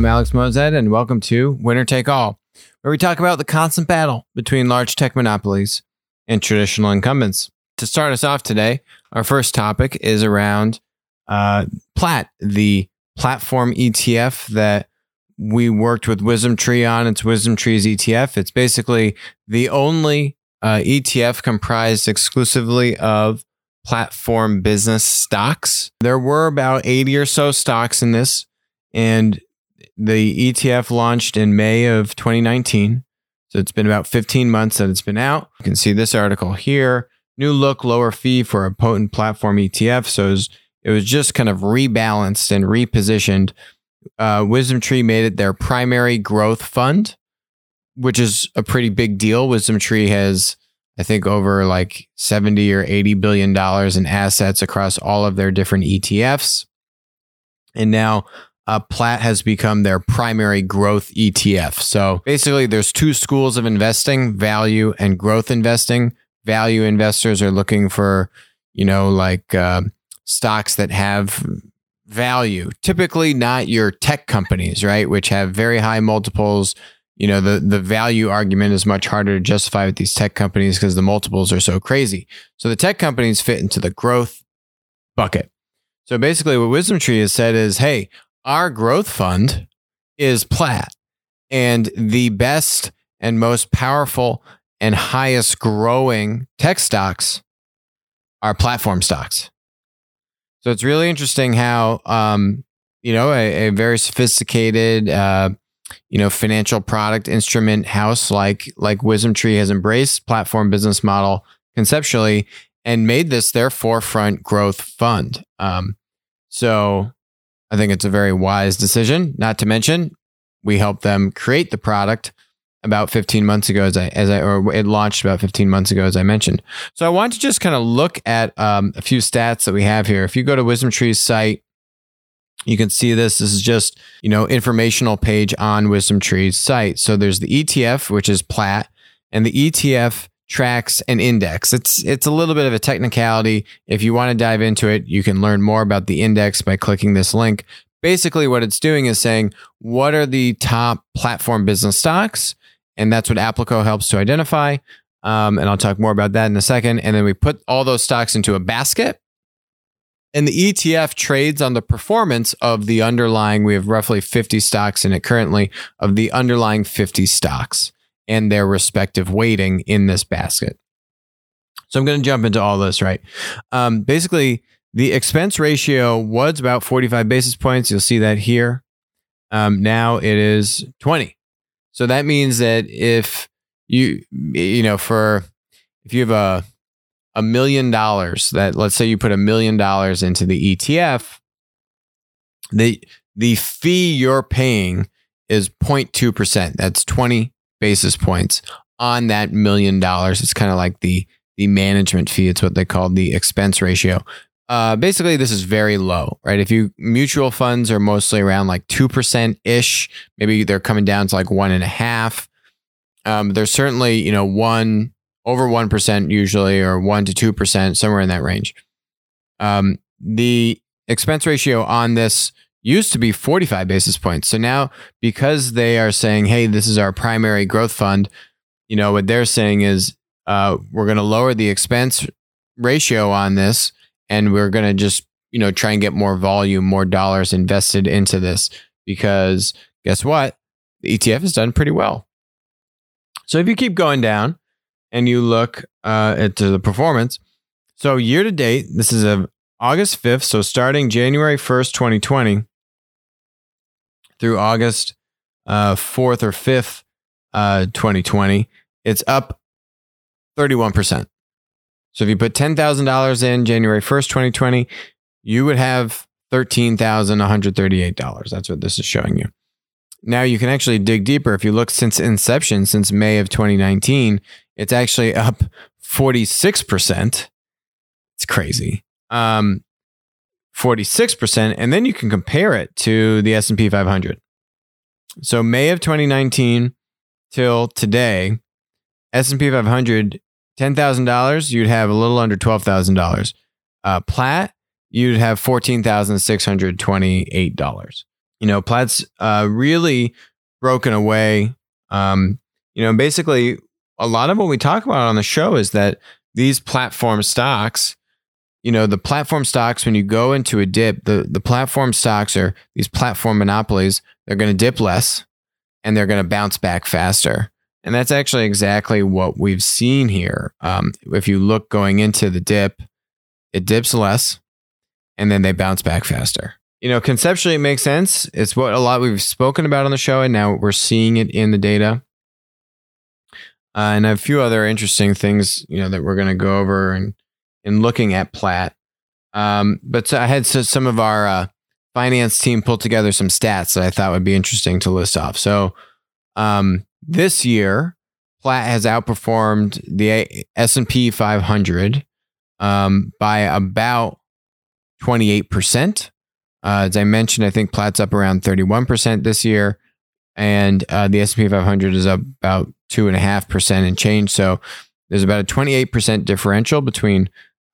I'm Alex Moazed, and welcome to Winner Take All, where we talk about the constant battle between large tech monopolies and traditional incumbents. To start us off today, our first topic is around uh, Platt, the platform ETF that we worked with Wisdom Tree on. It's Wisdom Tree's ETF. It's basically the only uh, ETF comprised exclusively of platform business stocks. There were about 80 or so stocks in this, and the ETF launched in May of 2019. So it's been about 15 months that it's been out. You can see this article here. New look, lower fee for a potent platform ETF. So it was, just kind of rebalanced and repositioned. Uh, Wisdom Tree made it their primary growth fund, which is a pretty big deal. Wisdom Tree has, I think, over like 70 or 80 billion dollars in assets across all of their different ETFs. And now uh, Platt has become their primary growth ETF. So basically, there's two schools of investing value and growth investing. Value investors are looking for, you know, like uh, stocks that have value, typically not your tech companies, right? Which have very high multiples. You know, the, the value argument is much harder to justify with these tech companies because the multiples are so crazy. So the tech companies fit into the growth bucket. So basically, what Wisdom Tree has said is, hey, our growth fund is Platt, and the best and most powerful and highest growing tech stocks are platform stocks. So it's really interesting how, um, you know, a, a very sophisticated, uh, you know, financial product instrument house like like Wisdom Tree has embraced platform business model conceptually and made this their forefront growth fund. Um, so I think it's a very wise decision. Not to mention, we helped them create the product about 15 months ago, as I, as I, or it launched about 15 months ago, as I mentioned. So I want to just kind of look at um, a few stats that we have here. If you go to Wisdom Tree's site, you can see this. This is just, you know, informational page on Wisdom Tree's site. So there's the ETF, which is Platt, and the ETF tracks and index. It's it's a little bit of a technicality. If you want to dive into it, you can learn more about the index by clicking this link. Basically, what it's doing is saying what are the top platform business stocks, and that's what Applico helps to identify. Um, and I'll talk more about that in a second. And then we put all those stocks into a basket. And the ETF trades on the performance of the underlying, we have roughly 50 stocks in it currently, of the underlying 50 stocks and their respective weighting in this basket. So I'm going to jump into all this, right? Um, basically, the expense ratio was about 45 basis points. You'll see that here. Um, now it is 20. So that means that if you, you know, for if you have a a million dollars that let's say you put a million dollars into the ETF, the the fee you're paying is 0.2%. That's 20 basis points on that million dollars. It's kind of like the the management fee. It's what they call the expense ratio. Uh, basically, this is very low, right? If you mutual funds are mostly around like two percent ish, maybe they're coming down to like one and a half. Um, there's certainly you know one over one percent usually, or one to two percent, somewhere in that range. Um, the expense ratio on this used to be 45 basis points. So now, because they are saying, hey, this is our primary growth fund, you know, what they're saying is uh, we're going to lower the expense ratio on this and we're going to just, you know, try and get more volume, more dollars invested into this because guess what? The ETF has done pretty well. So if you keep going down and you look uh, at the performance, so year to date, this is a August 5th, so starting January 1st, 2020, through August uh, 4th or 5th, uh, 2020, it's up 31%. So if you put $10,000 in January 1st, 2020, you would have $13,138. That's what this is showing you. Now you can actually dig deeper. If you look since inception, since May of 2019, it's actually up 46%. It's crazy. Um, 46%, and then you can compare it to the S&P 500. So May of 2019 till today, S&P 500 $10,000, you'd have a little under $12,000. Uh, Platt, you'd have $14,628. You know, Platt's uh, really broken away. Um, you know, basically, a lot of what we talk about on the show is that these platform stocks, you know, the platform stocks, when you go into a dip, the, the platform stocks are these platform monopolies, they're going to dip less and they're going to bounce back faster. And that's actually exactly what we've seen here. Um, if you look going into the dip, it dips less and then they bounce back faster. You know, conceptually, it makes sense. It's what a lot we've spoken about on the show, and now we're seeing it in the data. Uh, and a few other interesting things, you know, that we're going to go over and in looking at Platt. Um, but so I had so some of our uh, finance team pull together some stats that I thought would be interesting to list off. So um, this year, Platt has outperformed the S and P 500 um, by about 28%. Uh, as I mentioned, I think Platt's up around 31% this year, and uh, the S&P 500 is up about two and a half percent and change. So there's about a 28% differential between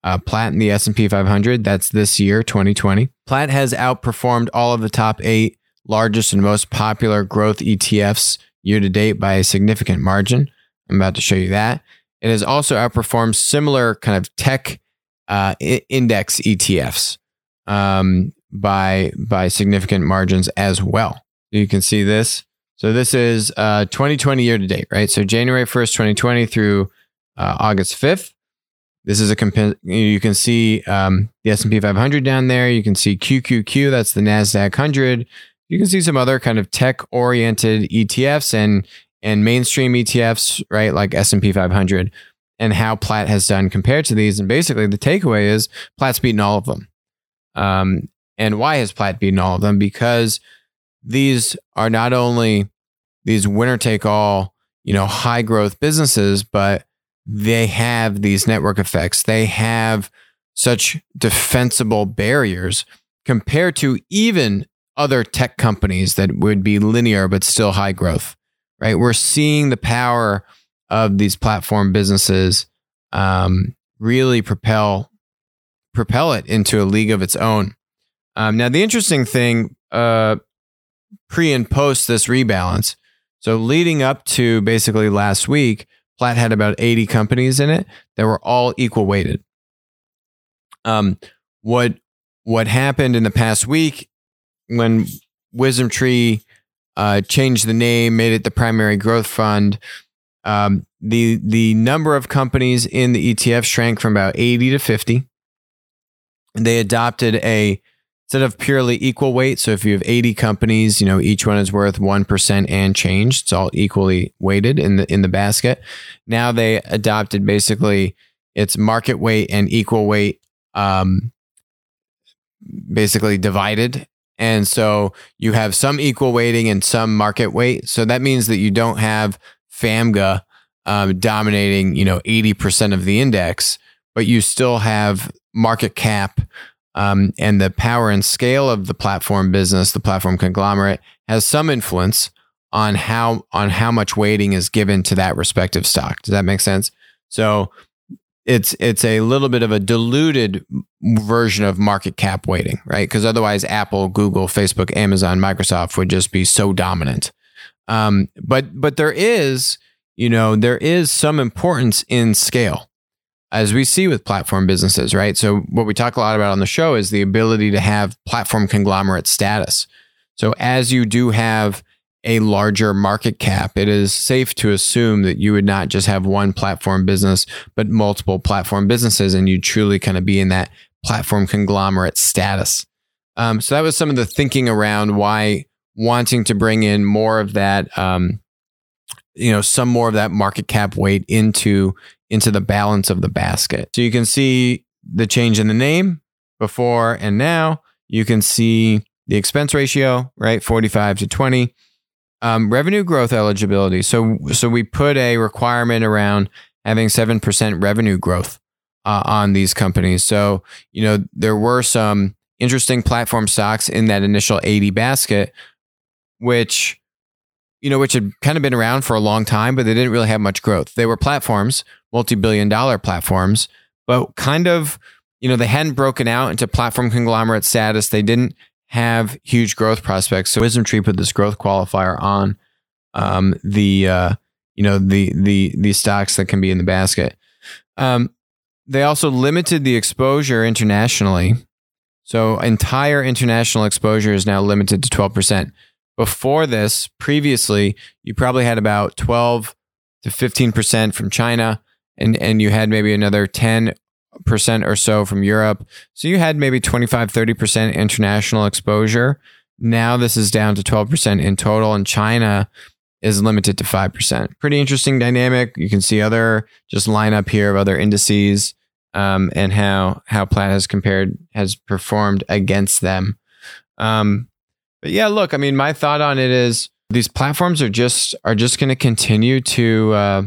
uh, Platt and the S&P 500. That's this year, 2020. Platt has outperformed all of the top eight largest and most popular growth ETFs year to date by a significant margin. I'm about to show you that. It has also outperformed similar kind of tech uh, index ETFs um, by by significant margins as well. You can see this. So this is uh, 2020 year to date, right? So January 1st, 2020 through uh, August 5th. This is a comp- you can see um, the S&P 500 down there. You can see QQQ, that's the Nasdaq 100. You can see some other kind of tech oriented ETFs and and mainstream ETFs, right? Like S&P 500 and how Platt has done compared to these. And basically, the takeaway is Platt's beaten all of them. Um, and why has Platt beaten all of them? Because these are not only these winner take all, you know, high growth businesses, but they have these network effects. They have such defensible barriers compared to even other tech companies that would be linear but still high growth, right? We're seeing the power of these platform businesses um, really propel propel it into a league of its own. Um, now, the interesting thing, uh, pre and post this rebalance, so leading up to basically last week, Platt had about 80 companies in it that were all equal weighted. Um, what what happened in the past week when Wisdom Tree uh, changed the name, made it the primary growth fund, um, the the number of companies in the ETF shrank from about 80 to 50. They adopted a instead of purely equal weight. So if you have 80 companies, you know, each one is worth 1% and change. It's all equally weighted in the in the basket. Now they adopted basically it's market weight and equal weight um, basically divided. And so you have some equal weighting and some market weight. So that means that you don't have FAMGA um, dominating, you know, 80% of the index, but you still have market cap um, and the power and scale of the platform business, the platform conglomerate has some influence on how on how much weighting is given to that respective stock. Does that make sense? So it's it's a little bit of a diluted version of market cap weighting, right? Because otherwise, Apple, Google, Facebook, Amazon, Microsoft would just be so dominant. Um, but but there is, you know, there is some importance in scale, as we see with platform businesses, right? So what we talk a lot about on the show is the ability to have platform conglomerate status. So as you do have a larger market cap, it is safe to assume that you would not just have one platform business, but multiple platform businesses, and you truly kind of be in that platform conglomerate status. Um, so that was some of the thinking around why wanting to bring in more of that, um, you know, some more of that market cap weight into into the balance of the basket. So you can see the change in the name before and now. You can see the expense ratio, right, forty five to twenty. Um, revenue growth eligibility. So so we put a requirement around having seven percent revenue growth uh, on these companies. So you know there were some interesting platform stocks in that initial 80 basket which you know which had kind of been around for a long time but they didn't really have much growth they were platforms multi-billion dollar platforms but kind of you know they hadn't broken out into platform conglomerate status they didn't have huge growth prospects. So WisdomTree put this growth qualifier on um, the uh, you know the the the stocks that can be in the basket. Um, they also limited the exposure internationally. So entire international exposure is now limited to 12%. Before this, previously, you probably had about 12 to 15% from China and and you had maybe another 10 percent or so from Europe. So you had maybe 25, 30% international exposure. Now this is down to 12% in total, and China is limited to 5%. Pretty interesting dynamic. You can see other just lineup here of other indices um, and how how Platt has compared has performed against them. Um, but yeah, look, I mean, my thought on it is these platforms are just are just going to continue to uh,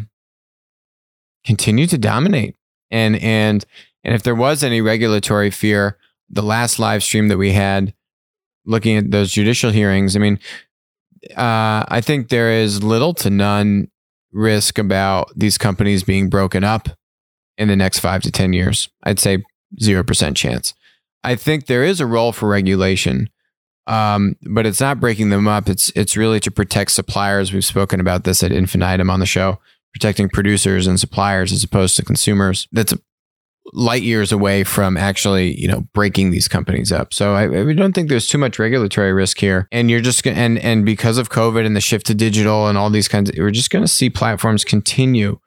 continue to dominate. And and and if there was any regulatory fear, the last live stream that we had looking at those judicial hearings, I mean, uh, I think there is little to none risk about these companies being broken up in the next five to 10 years. I'd say 0% chance. I think there is a role for regulation, um, but it's not breaking them up. It's, it's really to protect suppliers. We've spoken about this at infinitum on the show protecting producers and suppliers as opposed to consumers. That's light years away from actually, you know, breaking these companies up. So I, I don't think there's too much regulatory risk here. And you're just and and because of COVID and the shift to digital and all these kinds, of, we're just going to see platforms continue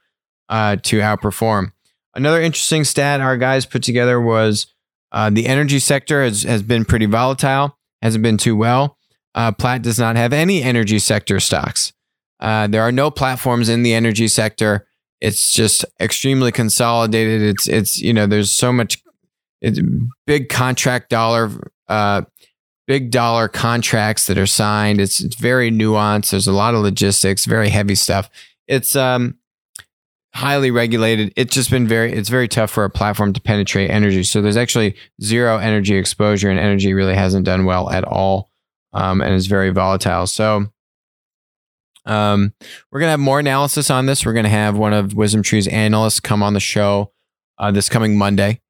uh, to outperform. Another interesting stat our guys put together was uh, the energy sector has has been pretty volatile, hasn't been too well. Uh, Platt does not have any energy sector stocks. Uh, there are no platforms in the energy sector. It's just extremely consolidated. It's it's you know there's so much it's big contract dollar uh, big dollar contracts that are signed. It's it's very nuanced. There's a lot of logistics, very heavy stuff. It's um highly regulated. It's just been very it's very tough for a platform to penetrate energy. So there's actually zero energy exposure, and energy really hasn't done well at all, um, and is very volatile. So um, we're to have more analysis on this. We're to have one of WisdomTree's analysts come on the show uh, this coming Monday,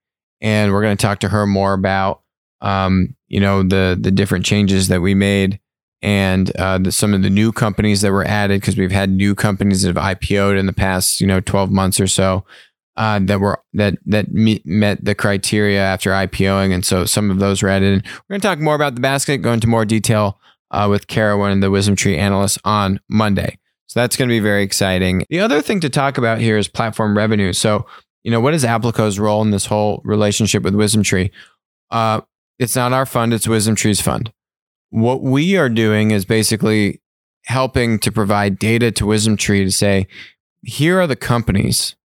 and we're to talk to her more about um, you know the the different changes that we made and uh, the, some of the new companies that were added because we've had new companies that have IPO'd in the past you know 12 months or so uh, that were that that meet, met the criteria after IPOing, and so some of those were added. We're going to talk more about the basket, go into more detail uh, with of the WisdomTree analysts, on Monday. So that's going to be very exciting. The other thing to talk about here is platform revenue. So, you know, what is Applico's role in this whole relationship with WisdomTree? Uh, it's not our fund, it's Wisdom Tree's fund. What we are doing is basically helping to provide data to Wisdom Tree to say, here are the companies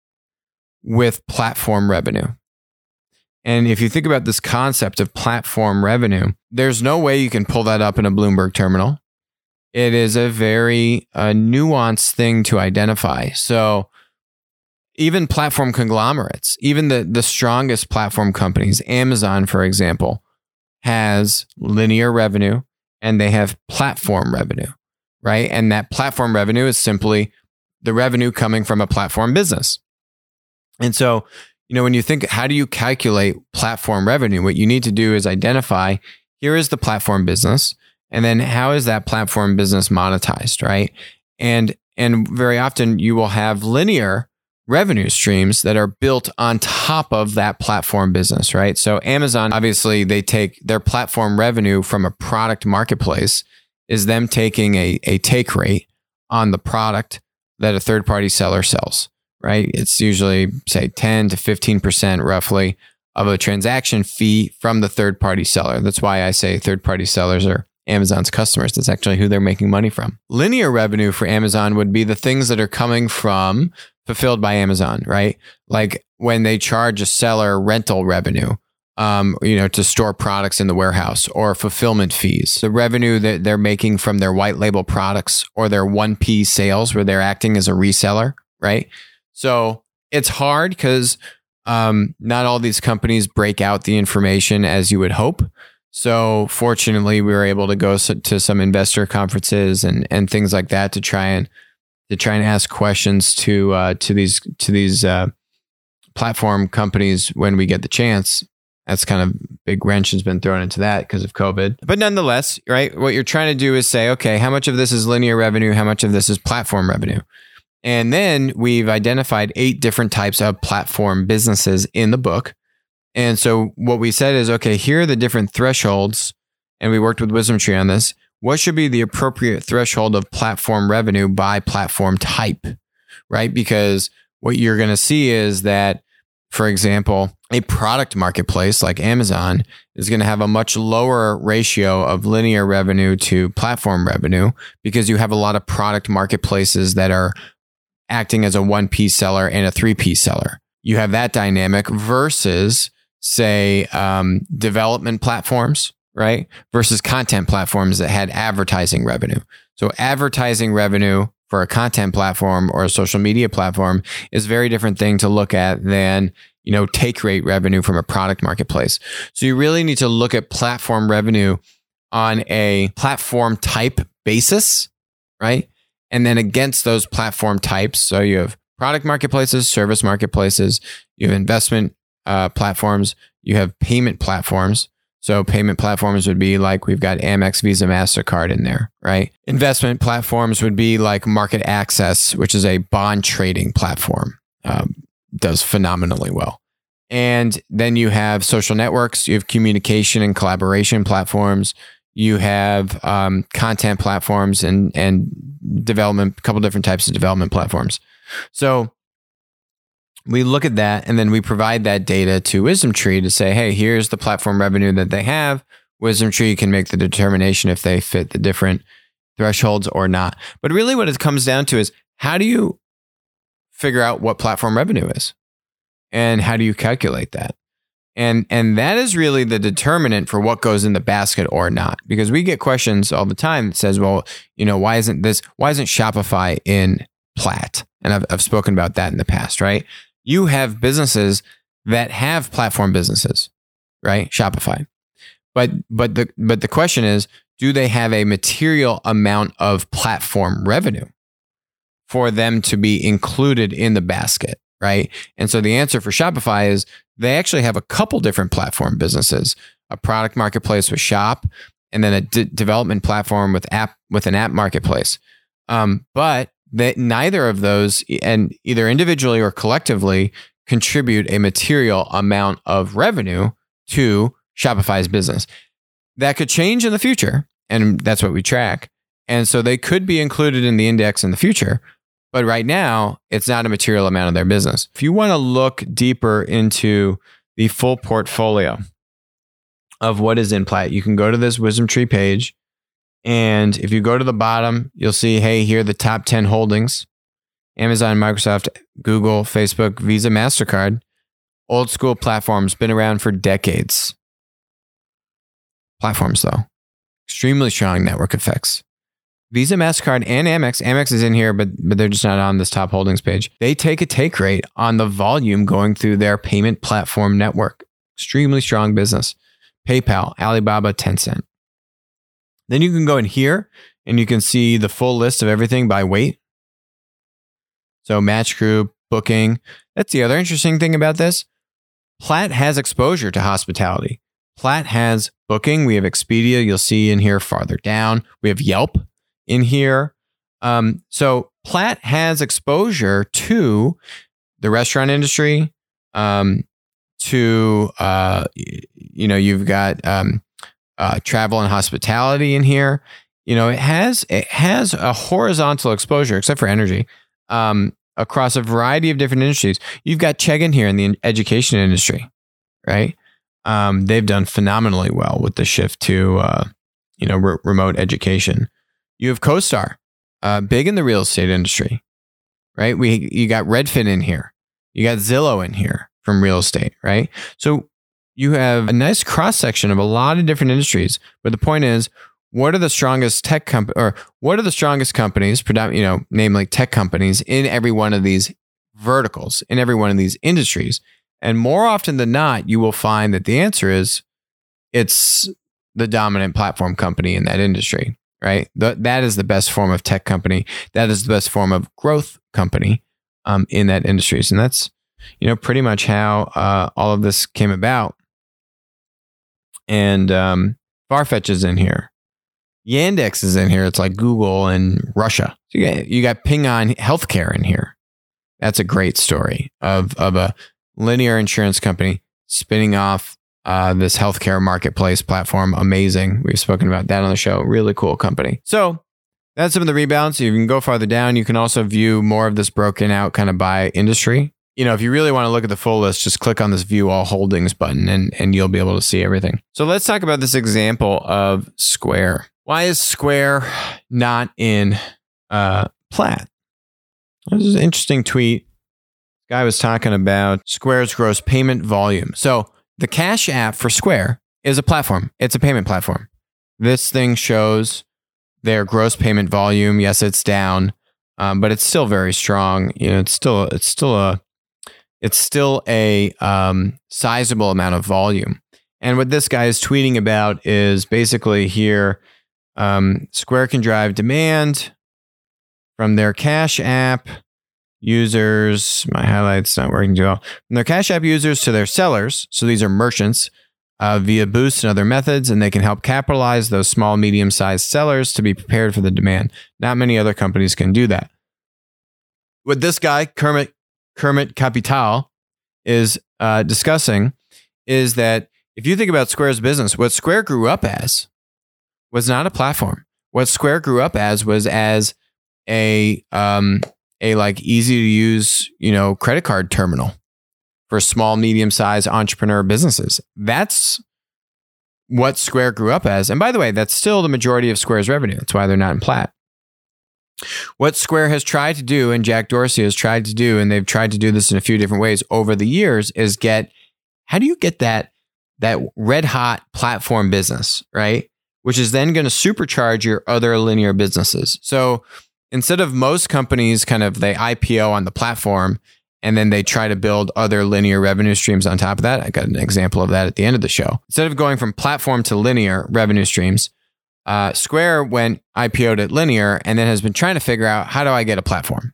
with platform revenue. And if you think about this concept of platform revenue, there's no way you can pull that up in a Bloomberg terminal. It is a very nuanced thing to identify. So, even platform conglomerates, even the, the strongest platform companies, Amazon, for example, has linear revenue and they have platform revenue, right? And that platform revenue is simply the revenue coming from a platform business. And so you know, when you think, how do you calculate platform revenue? What you need to do is identify here is the platform business. And then how is that platform business monetized, right? And and very often you will have linear revenue streams that are built on top of that platform business, right? So Amazon, obviously, they take their platform revenue from a product marketplace is them taking a, a take rate on the product that a third party seller sells right? It's usually, say, 10 to 15% roughly of a transaction fee from the third party seller. That's why I say third party sellers are Amazon's customers. That's actually who they're making money from. Linear revenue for Amazon would be the things that are coming from fulfilled by Amazon, right? Like when they charge a seller rental revenue. Um, you know, to store products in the warehouse or fulfillment fees, the revenue that they're making from their white label products or their 1P sales where they're acting as a reseller, right? So it's hard because um, not all these companies break out the information as you would hope. So fortunately, we were able to go to some investor conferences and and things like that to try and to try and ask questions to uh, to these to these uh, platform companies when we get the chance. That's kind of big wrench has been thrown into that because of COVID. But nonetheless, right, what you're trying to do is say, okay, how much of this is linear revenue? How much of this is platform revenue? And then we've identified eight different types of platform businesses in the book. And so what we said is, okay, here are the different thresholds. And we worked with Wisdom Tree on this. What should be the appropriate threshold of platform revenue by platform type? Right. Because what you're going to see is that for example, a product marketplace like Amazon is going to have a much lower ratio of linear revenue to platform revenue because you have a lot of product marketplaces that are acting as a 1P seller and a 3P seller. You have that dynamic versus, say, um, development platforms, right? Versus content platforms that had advertising revenue. So, advertising revenue for a content platform or a social media platform is a very different thing to look at than you know take rate revenue from a product marketplace so you really need to look at platform revenue on a platform type basis right and then against those platform types so you have product marketplaces service marketplaces you have investment uh, platforms you have payment platforms so payment platforms would be like we've got Amex, Visa, MasterCard in there, right? Investment platforms would be like MarketAxess, which is a bond trading platform. Um, does phenomenally well. And then you have social networks, you have communication and collaboration platforms, you have um, content platforms and and development, a couple different types of development platforms. So we look at that and then we provide that data to Wisdom Tree to say, hey, here's the platform revenue that they have. Wisdom Tree can make the determination if they fit the different thresholds or not. But really, what it comes down to is how do you figure out what platform revenue is? And how do you calculate that? And and that is really the determinant for what goes in the basket or not. Because we get questions all the time that says, well, you know, why isn't this why isn't Shopify in Platt? And I've I've spoken about that in the past, right? You have businesses that have platform businesses, right? Shopify. But but the but the question is, do they have a material amount of platform revenue for them to be included in the basket, right? And so the answer for Shopify is they actually have a couple different platform businesses, a product marketplace with Shop, and then a d- development platform with app with an app marketplace. Um, but that neither of those, and either individually or collectively, contribute a material amount of revenue to Shopify's business. That could change in the future, and that's what we track. And so they could be included in the index in the future, but right now it's not a material amount of their business. If you want to look deeper into the full portfolio of what is in Platt, you can go to this Wisdom Tree page and if you go to the bottom, you'll see, hey, here are the top 10 holdings Amazon, Microsoft, Google, Facebook, Visa, MasterCard. Old school platforms, been around for decades. Platforms, though, extremely strong network effects. Visa, MasterCard, and Amex. Amex is in here, but, but they're just not on this top holdings page. They take a take rate on the volume going through their payment platform network. Extremely strong business. PayPal, Alibaba, Tencent. Then you can go in here and you can see the full list of everything by weight. So match group, booking. That's the other interesting thing about this. Platt has exposure to hospitality. Platt has booking. We have Expedia. You'll see in here farther down. We have Yelp in here. Um, so Platt has exposure to the restaurant industry. Um, to uh, you know, you've got um, uh, travel and hospitality in here. You know, it has it has a horizontal exposure, except for energy, um, across a variety of different industries. You've got Chegg in here in the education industry, right? Um, they've done phenomenally well with the shift to uh, you know re- remote education. You have CoStar, uh, big in the real estate industry, right? We you got Redfin in here, you got Zillow in here from real estate, right? So you have a nice cross section of a lot of different industries. But the point is, what are the strongest tech comp or what are the strongest companies, you know, namely tech companies in every one of these verticals, in every one of these industries? And more often than not, you will find that the answer is it's the dominant platform company in that industry, right? The, that is the best form of tech company. That is the best form of growth company um, in that industry. And that's, you know, pretty much how uh, all of this came about. And um, Farfetch is in here. Yandex is in here. It's like Google and Russia. So you got, you got Ping An Healthcare in here. That's a great story of, of a linear insurance company spinning off uh, this healthcare marketplace platform. Amazing. We've spoken about that on the show. Really cool company. So that's some of the rebounds. You can go farther down. You can also view more of this broken out kind of by industry. You know, if you really want to look at the full list, just click on this view all holdings button and, and you'll be able to see everything. So let's talk about this example of Square. Why is Square not in uh, Platt? This is an interesting tweet. Guy was talking about Square's gross payment volume. So the Cash app for Square is a platform. It's a payment platform. This thing shows their gross payment volume. Yes, it's down, um, but it's still very strong. You know, it's still it's still a it's still a um, sizable amount of volume. And what this guy is tweeting about is basically here um, Square can drive demand from their Cash App users. My highlights not working too well. From their Cash App users to their sellers. So these are merchants uh, via boosts and other methods, and they can help capitalize those small, medium sized sellers to be prepared for the demand. Not many other companies can do that. What this guy, Kermit, Kermit Capital, is uh, discussing is that if you think about Square's business, what Square grew up as was not a platform. What Square grew up as was as a um, a like easy to use, you know, credit card terminal for small, medium sized entrepreneur businesses. That's what Square grew up as. And by the way, that's still the majority of Square's revenue. That's why they're not in Platt. What Square has tried to do, and Jack Dorsey has tried to do, and they've tried to do this in a few different ways over the years, is get how do you get that that red hot platform business, right? Which is then going to supercharge your other linear businesses. So instead of most companies kind of they IPO on the platform and then they try to build other linear revenue streams on top of that. I got an example of that at the end of the show. Instead of going from platform to linear revenue streams, uh, Square went IPO'd at linear and then has been trying to figure out how do I get a platform.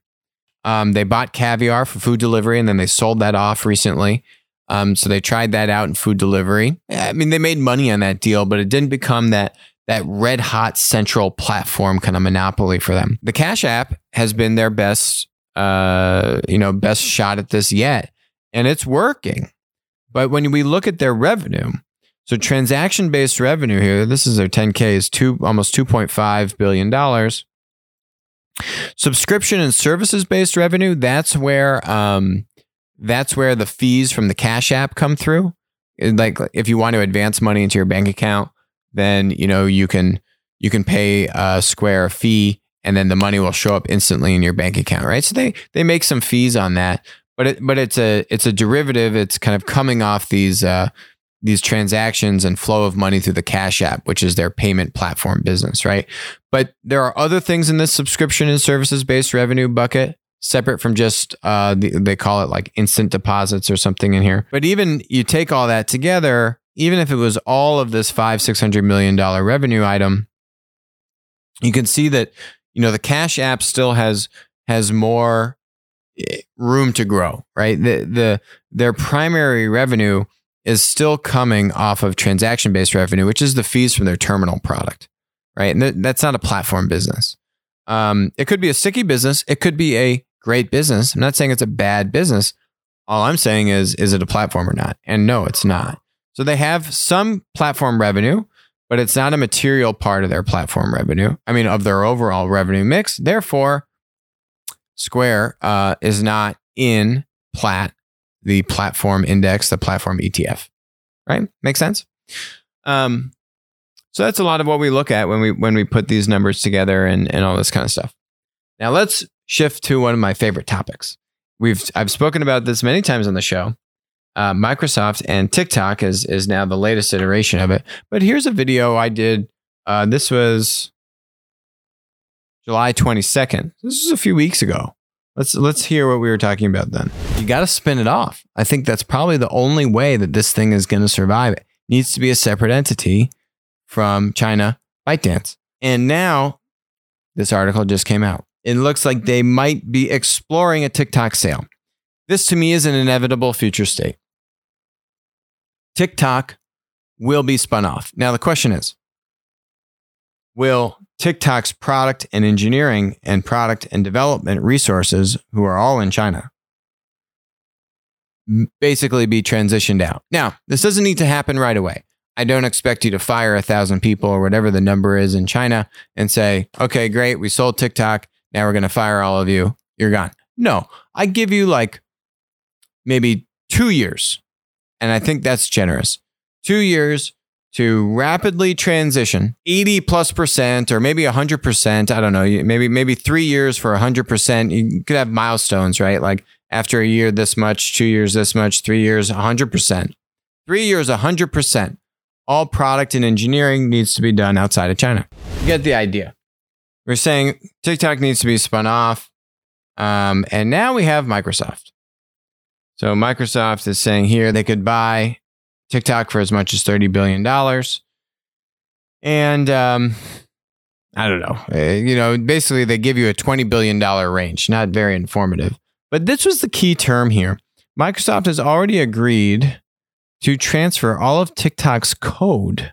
Um, they bought Caviar for food delivery and then they sold that off recently. Um, so they tried that out in food delivery. I mean, they made money on that deal, but it didn't become that that red hot central platform kind of monopoly for them. The Cash App has been their best uh, you know, best shot at this yet. And it's working. But when we look at their revenue, so transaction based revenue here, this is their 10K is two almost $2.5 billion. Subscription and services based revenue, that's where um, that's where the fees from the Cash App come through. Like if you want to advance money into your bank account, then you know you can you can pay a Square fee and then the money will show up instantly in your bank account, right? So they they make some fees on that, but it, but it's a it's a derivative. It's kind of coming off these uh, these transactions and flow of money through the Cash App, which is their payment platform business, right? But there are other things in this subscription and services based revenue bucket separate from just uh, the, they call it like instant deposits or something in here. But even you take all that together, even if it was all of this five six hundred million dollar revenue item, you can see that you know the cash app still has has more eh, room to grow right the the their primary revenue is still coming off of transaction based revenue which is the fees from their terminal product right? And th- that's not a platform business. Um, it could be a sticky business. It could be a great business. I'm not saying it's a bad business. All i'm saying is is it a platform or not? And no it's not. So they have some platform revenue but it's not a material part of their platform revenue. I mean, of their overall revenue mix. Therefore, Square uh, is not in Plat, the platform index, the platform ETF. Right? Makes sense. Um, so that's a lot of what we look at when we when we put these numbers together and and all this kind of stuff. Now let's shift to one of my favorite topics. We've I've spoken about this many times on the show, uh, Microsoft and TikTok is is now the latest iteration of it. But here's a video I did. Uh, this was July 22nd. This was a few weeks ago. Let's let's hear what we were talking about then. You got to spin it off. I think that's probably the only way that this thing is going to survive. It needs to be a separate entity from China ByteDance. And now this article just came out. It looks like they might be exploring a TikTok sale. This to me is an inevitable future state. TikTok will be spun off. Now, the question is Will TikTok's product and engineering and product and development resources, who are all in China, basically be transitioned out? Now, this doesn't need to happen right away. I don't expect you to fire a thousand people or whatever the number is in China and say, okay, great, we sold TikTok. Now we're going to fire all of you. You're gone. No, I give you like maybe two years. And I think that's generous. Two years to rapidly transition 80 plus percent or maybe 100%. I don't know. Maybe, maybe three years for 100%. You could have milestones, right? Like after a year, this much, two years, this much, three years, 100%. Three years, 100%. All product and engineering needs to be done outside of China. You get the idea. We're saying TikTok needs to be spun off. Um, and now we have Microsoft. So Microsoft is saying here they could buy TikTok for as much as $30 billion. And um, I don't know. Uh, you know, basically, they give you a $20 billion range. Not very informative. But this was the key term here. Microsoft has already agreed to transfer all of TikTok's code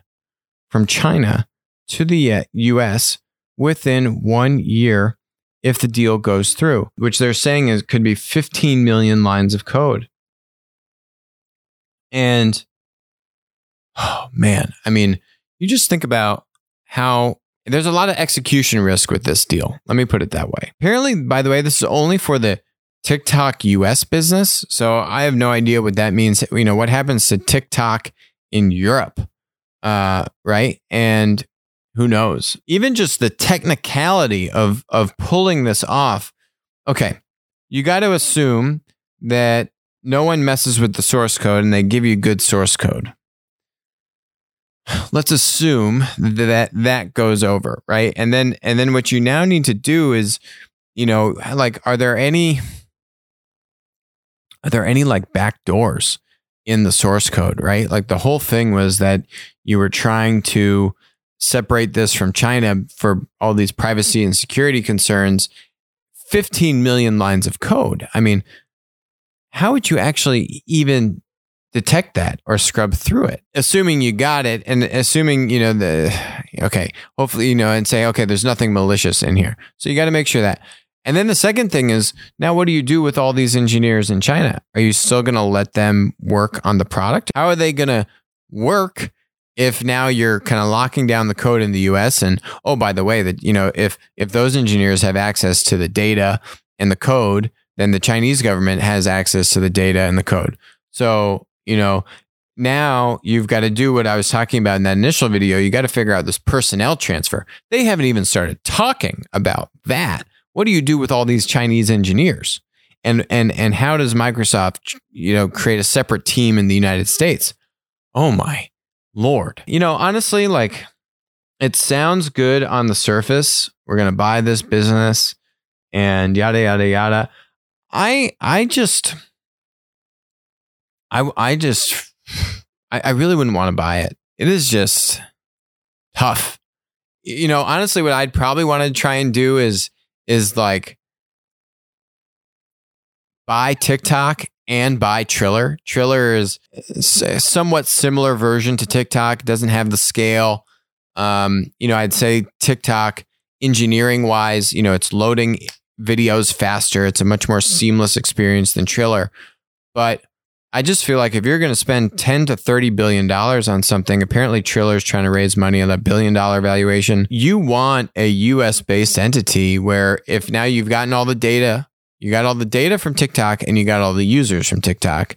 from China to the US uh, within one year if the deal goes through, which they're saying is could be 15 million lines of code. And oh man, I mean, you just think about how there's a lot of execution risk with this deal. Let me put it that way. Apparently, by the way, this is only for the TikTok US business. So I have no idea what that means. You know, what happens to TikTok in Europe? Uh, right. And who knows? Even just the technicality of of pulling this off. Okay, you got to assume that no one messes with the source code and they give you good source code. Let's assume that that goes over, right? And then and then what you now need to do is, you know, like are there any are there any like back doors in the source code, right? Like the whole thing was that you were trying to separate this from China for all these privacy and security concerns, 15 million lines of code. I mean, how would you actually even detect that or scrub through it? Assuming you got it and assuming, you know, the, okay, hopefully, you know, and say, okay, there's nothing malicious in here. So you got to make sure that. And then the second thing is now, what do you do with all these engineers in China? Are you still going to let them work on the product? How are they going to work if now you're kind of locking down the code in the US and oh by the way that you know if if those engineers have access to the data and the code then the Chinese government has access to the data and the code. So, you know, now you've got to do what I was talking about in that initial video. You got to figure out this personnel transfer. They haven't even started talking about that. What do you do with all these Chinese engineers? And and and how does Microsoft, you know, create a separate team in the United States? Oh my. Lord. You know, honestly, like it sounds good on the surface. We're going to buy this business and yada yada yada. I I just I I just I, I really wouldn't want to buy it. It is just tough. You know, honestly, what I'd probably want to try and do is is like buy TikTok and buy Triller. Triller is somewhat similar version to TikTok. doesn't have the scale. Um, you know, I'd say TikTok engineering wise, you know, it's loading videos faster. It's a much more seamless experience than Triller. But I just feel like if you're going to spend 10 to 30 billion dollars on something, apparently Triller is trying to raise money on a billion dollar valuation. You want a US based entity where if now you've gotten all the data you got all the data from TikTok and you got all the users from TikTok.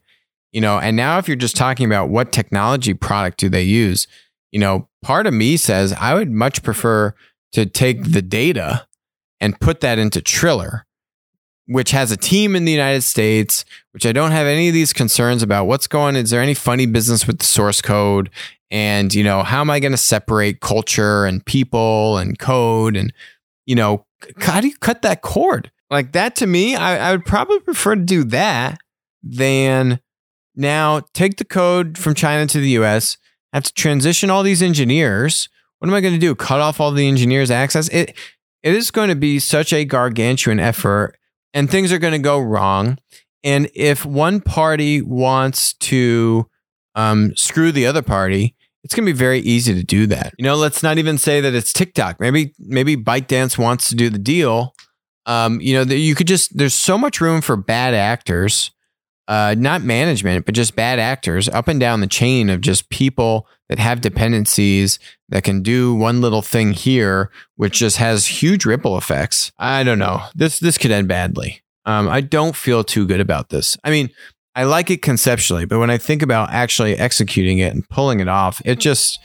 You know, and now if you're just talking about what technology product do they use, you know, part of me says I would much prefer to take the data and put that into Triller, which has a team in the United States, which I don't have any of these concerns about what's going is there any funny business with the source code and you know, how am I going to separate culture and people and code and you know, how do you cut that cord? Like that to me, I, I would probably prefer to do that than now take the code from China to the US, have to transition all these engineers. What am I going to do? Cut off all the engineers' access? It it is going to be such a gargantuan effort and things are going to go wrong. And if one party wants to um, screw the other party it's going to be very easy to do that. You know, let's not even say that it's TikTok. Maybe maybe ByteDance wants to do the deal. Um, you know, you could just there's so much room for bad actors, uh, not management, but just bad actors up and down the chain of just people that have dependencies that can do one little thing here, which just has huge ripple effects. I don't know. This this could end badly. Um, I don't feel too good about this. I mean, I like it conceptually, but when I think about actually executing it and pulling it off, it just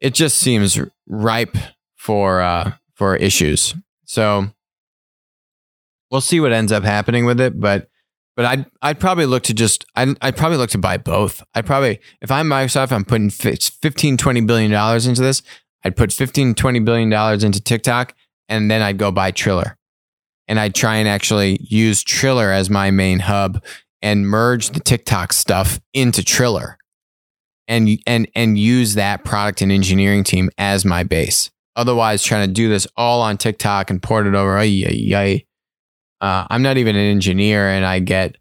it just seems ripe for uh, for issues. So we'll see what ends up happening with it, but but I'd I'd probably look to just I'd, I'd probably look to buy both. I'd probably if I'm Microsoft, I'm putting 15 20 billion dollars into this. I'd put 15 20 billion dollars into TikTok and then I'd go buy Triller. And I'd try and actually use Triller as my main hub and merge the TikTok stuff into Triller and and and use that product and engineering team as my base. Otherwise, trying to do this all on TikTok and port it over, ay, ay. Uh, I'm not even an engineer, and I get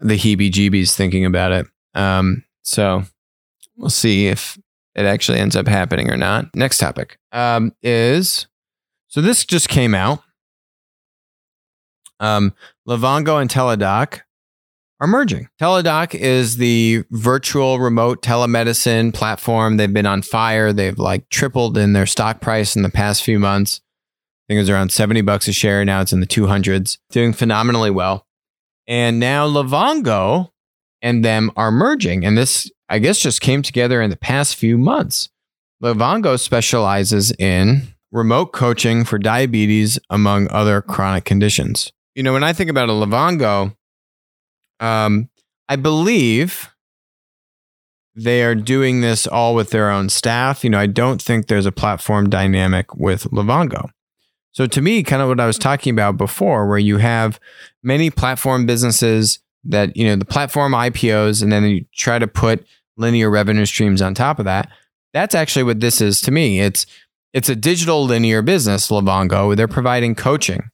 the heebie-jeebies thinking about it. Um, so we'll see if it actually ends up happening or not. Next topic um, is so this just came out. Um, Livongo and Teladoc are merging. Teladoc is the virtual remote telemedicine platform. They've been on fire. They've like tripled in their stock price in the past few months. I think it was around 70 bucks a share. Now it's in the 200s, doing phenomenally well. And now Livongo and them are merging. And this, I guess, just came together in the past few months. Livongo specializes in remote coaching for diabetes, among other chronic conditions. You know, when I think about a Livongo, um, I believe they are doing this all with their own staff. You know, I don't think there's a platform dynamic with Livongo. So to me, kind of what I was talking about before, where you have many platform businesses that, you know, the platform IPOs, and then you try to put linear revenue streams on top of that. That's actually what this is to me. It's it's a digital linear business, Livongo. They're providing coaching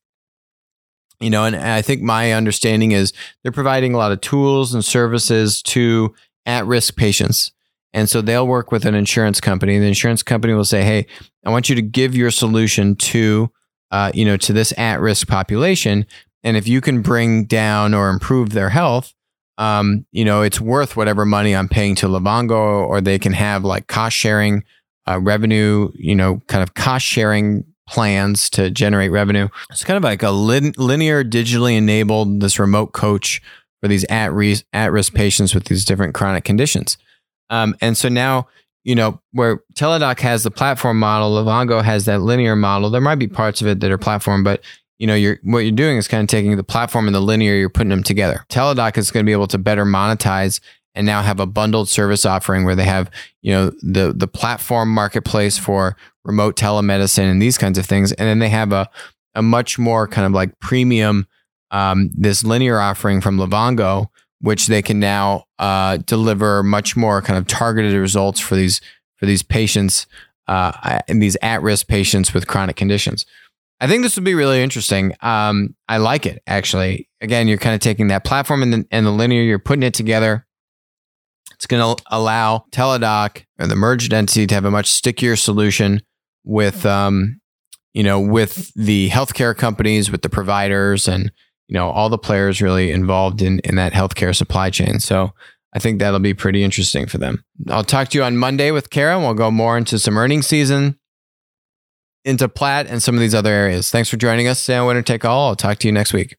you know and i think my understanding is they're providing a lot of tools and services to at-risk patients. And so they'll work with an insurance company the insurance company will say hey i want you to give your solution to uh, you know to this at-risk population and if you can bring down or improve their health um, you know it's worth whatever money i'm paying to livongo or they can have like cost sharing uh, revenue you know kind of cost sharing plans to generate revenue. It's kind of like a lin- linear, digitally enabled this remote coach for these at risk at risk patients with these different chronic conditions. Um, and so now, you know, where Teladoc has the platform model, Livongo has that linear model. There might be parts of it that are platform, but you know, you're what you're doing is kind of taking the platform and the linear, you're putting them together. Teladoc is going to be able to better monetize and now have a bundled service offering where they have, you know, the the platform marketplace for remote telemedicine and these kinds of things, and then they have a a much more kind of like premium um, this linear offering from Livongo, which they can now uh, deliver much more kind of targeted results for these for these patients uh, and these at risk patients with chronic conditions. I think this would be really interesting. Um, I like it actually. Again, you're kind of taking that platform and the, and the linear, you're putting it together it's going to allow Teladoc or the merged entity to have a much stickier solution with, um, you know, with the healthcare companies, with the providers, and you know all the players really involved in in that healthcare supply chain. So I think that'll be pretty interesting for them. I'll talk to you on Monday with Kara, and we'll go more into some earnings season, into Plaid, and some of these other areas. Thanks for joining us. Sam Winner Take All. I'll talk to you next week.